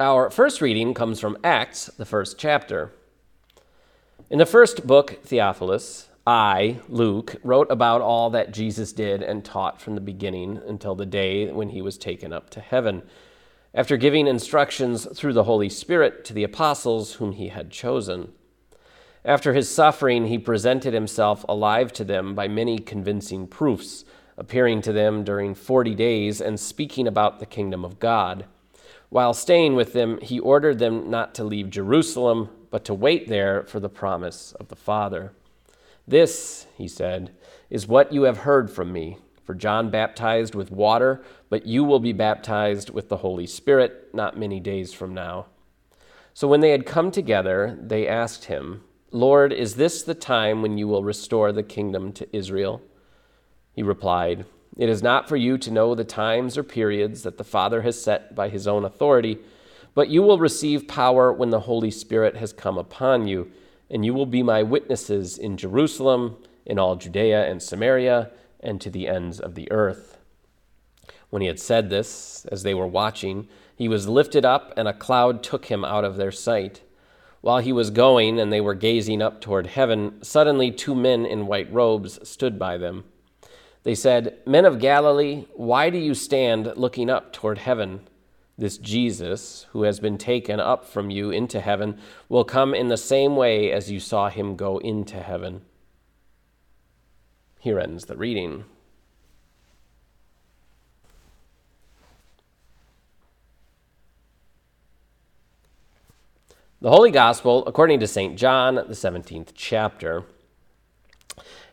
Our first reading comes from Acts, the first chapter. In the first book, Theophilus, I, Luke, wrote about all that Jesus did and taught from the beginning until the day when he was taken up to heaven, after giving instructions through the Holy Spirit to the apostles whom he had chosen. After his suffering, he presented himself alive to them by many convincing proofs, appearing to them during forty days and speaking about the kingdom of God. While staying with them, he ordered them not to leave Jerusalem, but to wait there for the promise of the Father. This, he said, is what you have heard from me. For John baptized with water, but you will be baptized with the Holy Spirit not many days from now. So when they had come together, they asked him, Lord, is this the time when you will restore the kingdom to Israel? He replied, It is not for you to know the times or periods that the Father has set by his own authority, but you will receive power when the Holy Spirit has come upon you, and you will be my witnesses in Jerusalem, in all Judea and Samaria, and to the ends of the earth. When he had said this, as they were watching, he was lifted up, and a cloud took him out of their sight. While he was going and they were gazing up toward heaven, suddenly two men in white robes stood by them. They said, Men of Galilee, why do you stand looking up toward heaven? This Jesus, who has been taken up from you into heaven, will come in the same way as you saw him go into heaven. Here ends the reading. The Holy Gospel, according to St. John, the 17th chapter.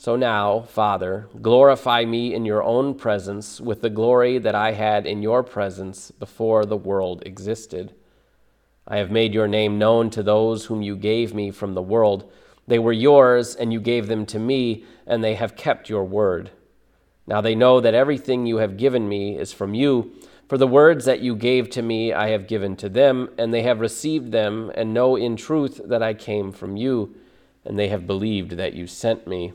So now, Father, glorify me in your own presence with the glory that I had in your presence before the world existed. I have made your name known to those whom you gave me from the world. They were yours, and you gave them to me, and they have kept your word. Now they know that everything you have given me is from you for the words that you gave to me I have given to them, and they have received them, and know in truth that I came from you, and they have believed that you sent me.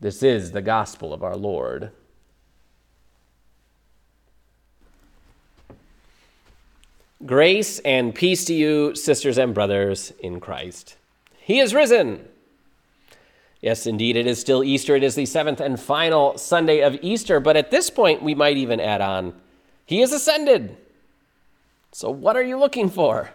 This is the gospel of our Lord. Grace and peace to you, sisters and brothers in Christ. He is risen. Yes, indeed, it is still Easter. It is the seventh and final Sunday of Easter, but at this point, we might even add on, He is ascended. So, what are you looking for?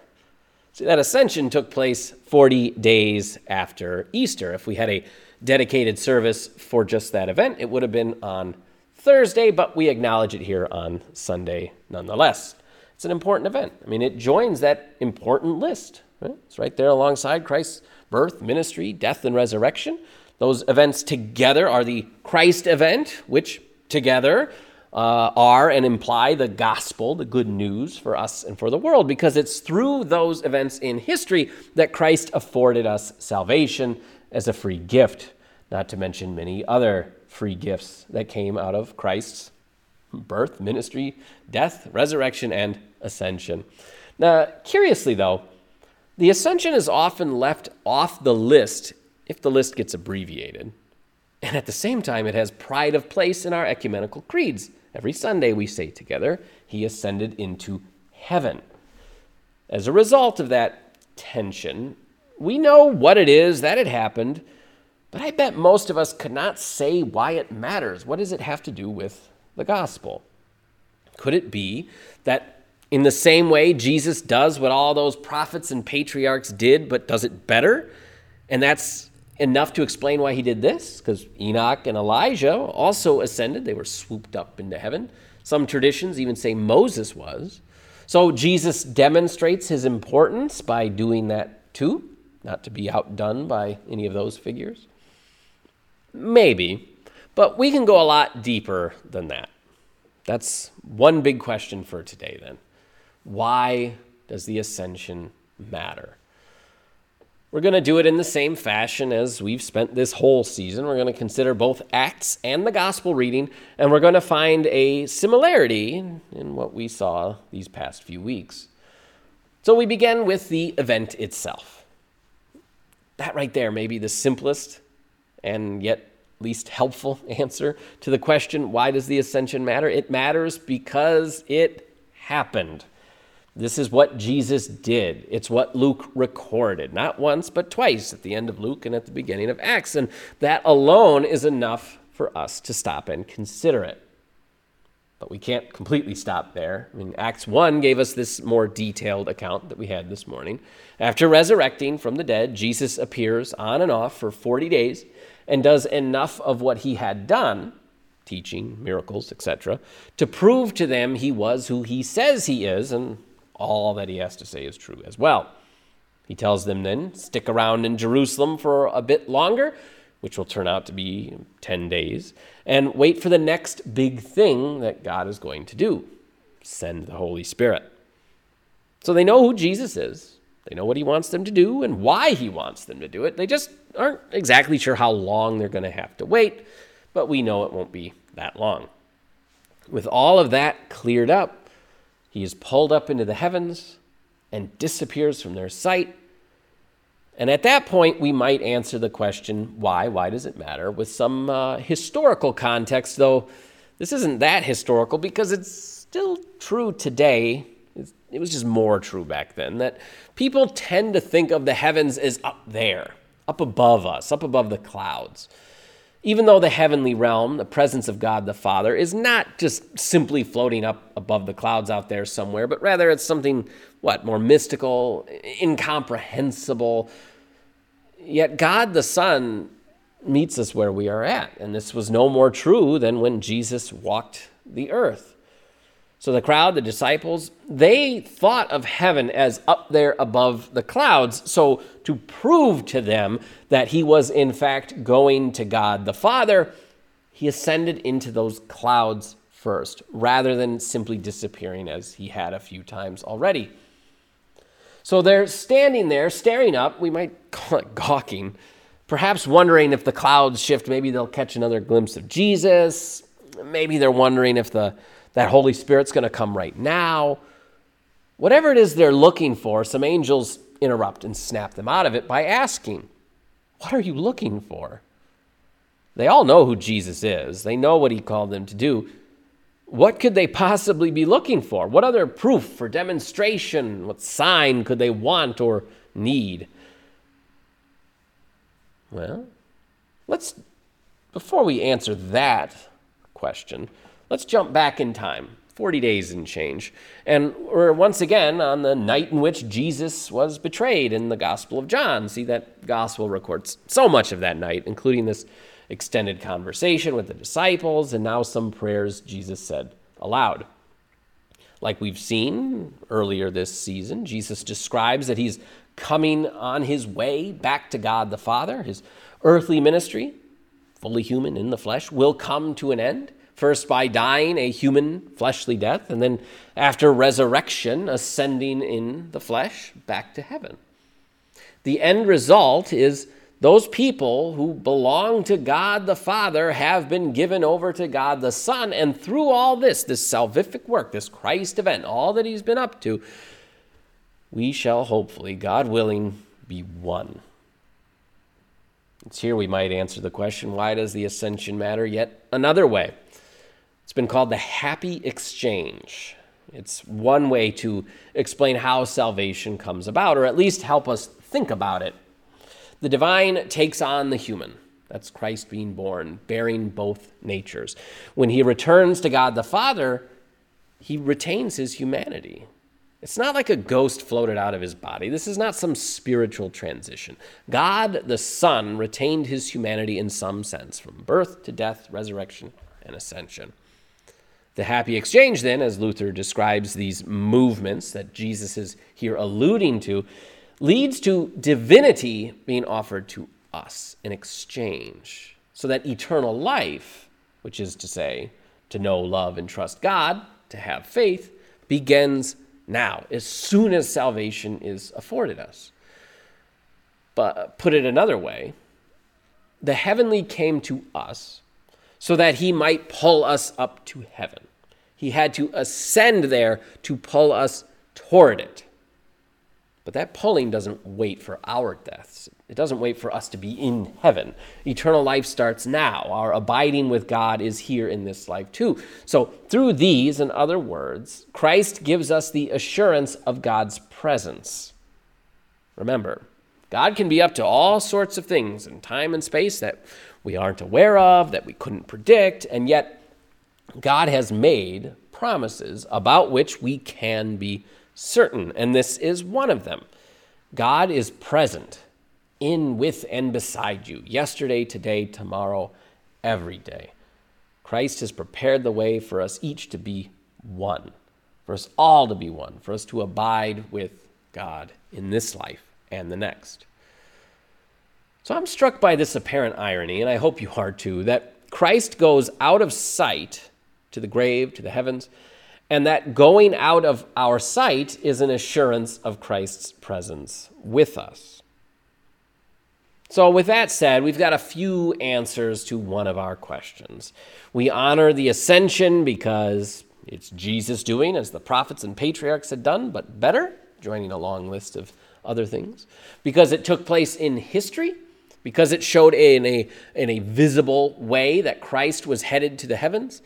See, that ascension took place 40 days after Easter. If we had a dedicated service for just that event, it would have been on Thursday, but we acknowledge it here on Sunday nonetheless. It's an important event. I mean, it joins that important list. Right? It's right there alongside Christ's birth, ministry, death, and resurrection. Those events together are the Christ event, which together uh, are and imply the gospel, the good news for us and for the world, because it's through those events in history that Christ afforded us salvation as a free gift, not to mention many other free gifts that came out of Christ's birth, ministry, death, resurrection, and ascension. Now, curiously, though, the ascension is often left off the list if the list gets abbreviated. And at the same time, it has pride of place in our ecumenical creeds. Every Sunday we say together, He ascended into heaven. As a result of that tension, we know what it is, that it happened, but I bet most of us could not say why it matters. What does it have to do with the gospel? Could it be that In the same way, Jesus does what all those prophets and patriarchs did, but does it better. And that's enough to explain why he did this, because Enoch and Elijah also ascended. They were swooped up into heaven. Some traditions even say Moses was. So Jesus demonstrates his importance by doing that too, not to be outdone by any of those figures. Maybe, but we can go a lot deeper than that. That's one big question for today, then. Why does the ascension matter? We're going to do it in the same fashion as we've spent this whole season. We're going to consider both Acts and the gospel reading, and we're going to find a similarity in what we saw these past few weeks. So we begin with the event itself. That right there may be the simplest and yet least helpful answer to the question why does the ascension matter? It matters because it happened. This is what Jesus did. It's what Luke recorded, not once, but twice at the end of Luke and at the beginning of Acts. And that alone is enough for us to stop and consider it. But we can't completely stop there. I mean, Acts 1 gave us this more detailed account that we had this morning. After resurrecting from the dead, Jesus appears on and off for 40 days and does enough of what he had done teaching, miracles, etc., to prove to them he was who he says he is and all that he has to say is true as well. He tells them then, stick around in Jerusalem for a bit longer, which will turn out to be 10 days, and wait for the next big thing that God is going to do send the Holy Spirit. So they know who Jesus is. They know what he wants them to do and why he wants them to do it. They just aren't exactly sure how long they're going to have to wait, but we know it won't be that long. With all of that cleared up, he is pulled up into the heavens and disappears from their sight. And at that point, we might answer the question, why? Why does it matter? With some uh, historical context, though this isn't that historical because it's still true today. It was just more true back then that people tend to think of the heavens as up there, up above us, up above the clouds even though the heavenly realm, the presence of God the Father, is not just simply floating up above the clouds out there somewhere, but rather it's something, what, more mystical, incomprehensible. Yet God the Son meets us where we are at. And this was no more true than when Jesus walked the earth. So the crowd, the disciples, they thought of heaven as up there above the clouds. So to prove to them that he was in fact going to God the Father, he ascended into those clouds first, rather than simply disappearing as he had a few times already. So they're standing there, staring up. We might call it gawking, perhaps wondering if the clouds shift, maybe they'll catch another glimpse of Jesus. Maybe they're wondering if the that Holy Spirit's going to come right now. Whatever it is they're looking for, some angels interrupt and snap them out of it by asking, What are you looking for? They all know who Jesus is, they know what he called them to do. What could they possibly be looking for? What other proof or demonstration, what sign could they want or need? Well, let's, before we answer that question, Let's jump back in time, 40 days and change. And we're once again on the night in which Jesus was betrayed in the Gospel of John. See, that Gospel records so much of that night, including this extended conversation with the disciples and now some prayers Jesus said aloud. Like we've seen earlier this season, Jesus describes that he's coming on his way back to God the Father. His earthly ministry, fully human in the flesh, will come to an end first by dying a human fleshly death, and then after resurrection, ascending in the flesh back to heaven. The end result is those people who belong to God the Father have been given over to God the Son, and through all this, this salvific work, this Christ event, all that He's been up to, we shall hopefully, God willing, be one. It's here we might answer the question why does the ascension matter yet another way? It's been called the happy exchange. It's one way to explain how salvation comes about, or at least help us think about it. The divine takes on the human. That's Christ being born, bearing both natures. When he returns to God the Father, he retains his humanity. It's not like a ghost floated out of his body. This is not some spiritual transition. God the Son retained his humanity in some sense, from birth to death, resurrection, and ascension. The happy exchange, then, as Luther describes these movements that Jesus is here alluding to, leads to divinity being offered to us in exchange, so that eternal life, which is to say, to know, love, and trust God, to have faith, begins now, as soon as salvation is afforded us. But put it another way, the heavenly came to us so that he might pull us up to heaven. He had to ascend there to pull us toward it. But that pulling doesn't wait for our deaths. It doesn't wait for us to be in heaven. Eternal life starts now. Our abiding with God is here in this life too. So, through these and other words, Christ gives us the assurance of God's presence. Remember, God can be up to all sorts of things in time and space that we aren't aware of, that we couldn't predict, and yet God has made promises about which we can be certain, and this is one of them. God is present in, with, and beside you, yesterday, today, tomorrow, every day. Christ has prepared the way for us each to be one, for us all to be one, for us to abide with God in this life and the next. So I'm struck by this apparent irony, and I hope you are too, that Christ goes out of sight to the grave, to the heavens, and that going out of our sight is an assurance of Christ's presence with us. So, with that said, we've got a few answers to one of our questions. We honor the ascension because it's Jesus doing as the prophets and patriarchs had done, but better, joining a long list of other things. Because it took place in history, because it showed in a, in a visible way that Christ was headed to the heavens,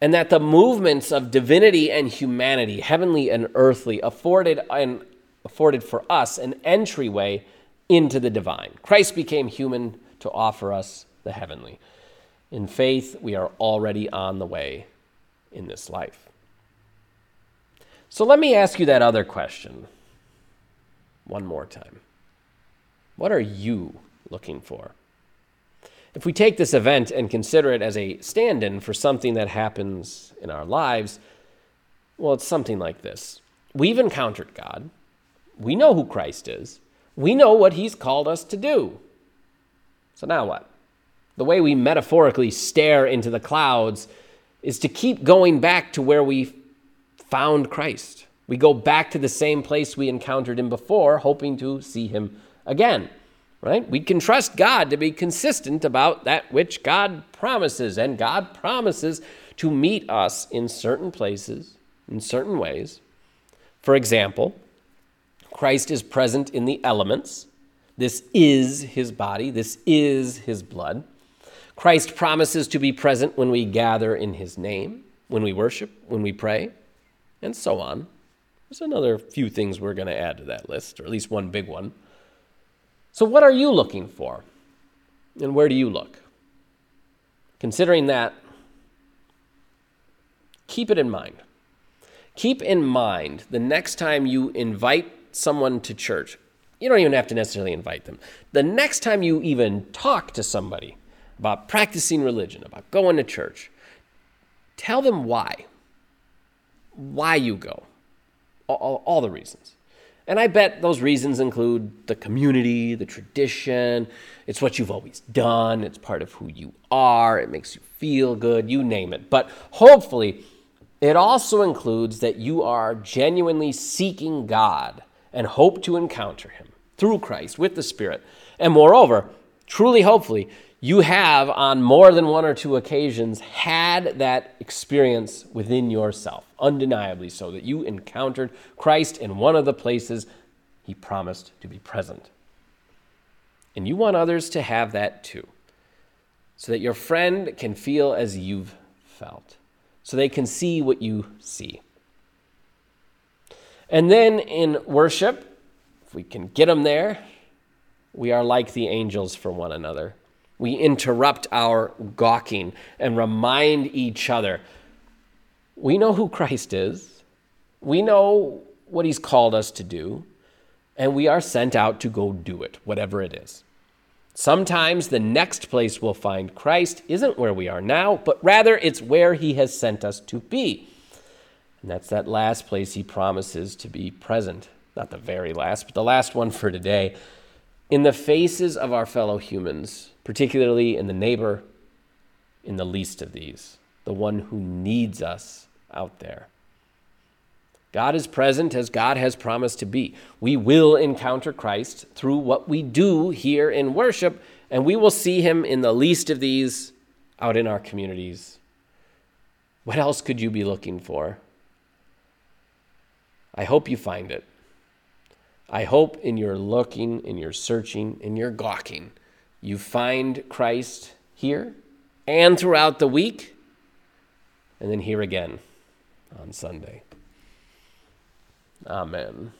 and that the movements of divinity and humanity, heavenly and earthly, afforded and afforded for us an entryway into the divine. Christ became human to offer us the heavenly. In faith, we are already on the way in this life. So let me ask you that other question one more time. What are you looking for? If we take this event and consider it as a stand in for something that happens in our lives, well, it's something like this We've encountered God, we know who Christ is, we know what he's called us to do. So now what? The way we metaphorically stare into the clouds is to keep going back to where we found Christ. We go back to the same place we encountered him before, hoping to see him again right? We can trust God to be consistent about that which God promises, and God promises to meet us in certain places, in certain ways. For example, Christ is present in the elements. This is his body, this is his blood. Christ promises to be present when we gather in his name, when we worship, when we pray, and so on. There's another few things we're going to add to that list, or at least one big one. So, what are you looking for? And where do you look? Considering that, keep it in mind. Keep in mind the next time you invite someone to church, you don't even have to necessarily invite them. The next time you even talk to somebody about practicing religion, about going to church, tell them why. Why you go. All, all, the reasons. And I bet those reasons include the community, the tradition, it's what you've always done, it's part of who you are, it makes you feel good, you name it. But hopefully, it also includes that you are genuinely seeking God and hope to encounter Him through Christ with the Spirit. And moreover, truly, hopefully, you have on more than one or two occasions had that experience within yourself, undeniably so, that you encountered Christ in one of the places he promised to be present. And you want others to have that too, so that your friend can feel as you've felt, so they can see what you see. And then in worship, if we can get them there, we are like the angels for one another. We interrupt our gawking and remind each other we know who Christ is. We know what He's called us to do, and we are sent out to go do it, whatever it is. Sometimes the next place we'll find Christ isn't where we are now, but rather it's where He has sent us to be. And that's that last place He promises to be present. Not the very last, but the last one for today. In the faces of our fellow humans, particularly in the neighbor, in the least of these, the one who needs us out there. God is present as God has promised to be. We will encounter Christ through what we do here in worship, and we will see him in the least of these out in our communities. What else could you be looking for? I hope you find it. I hope in your looking, in your searching, in your gawking, you find Christ here and throughout the week, and then here again on Sunday. Amen.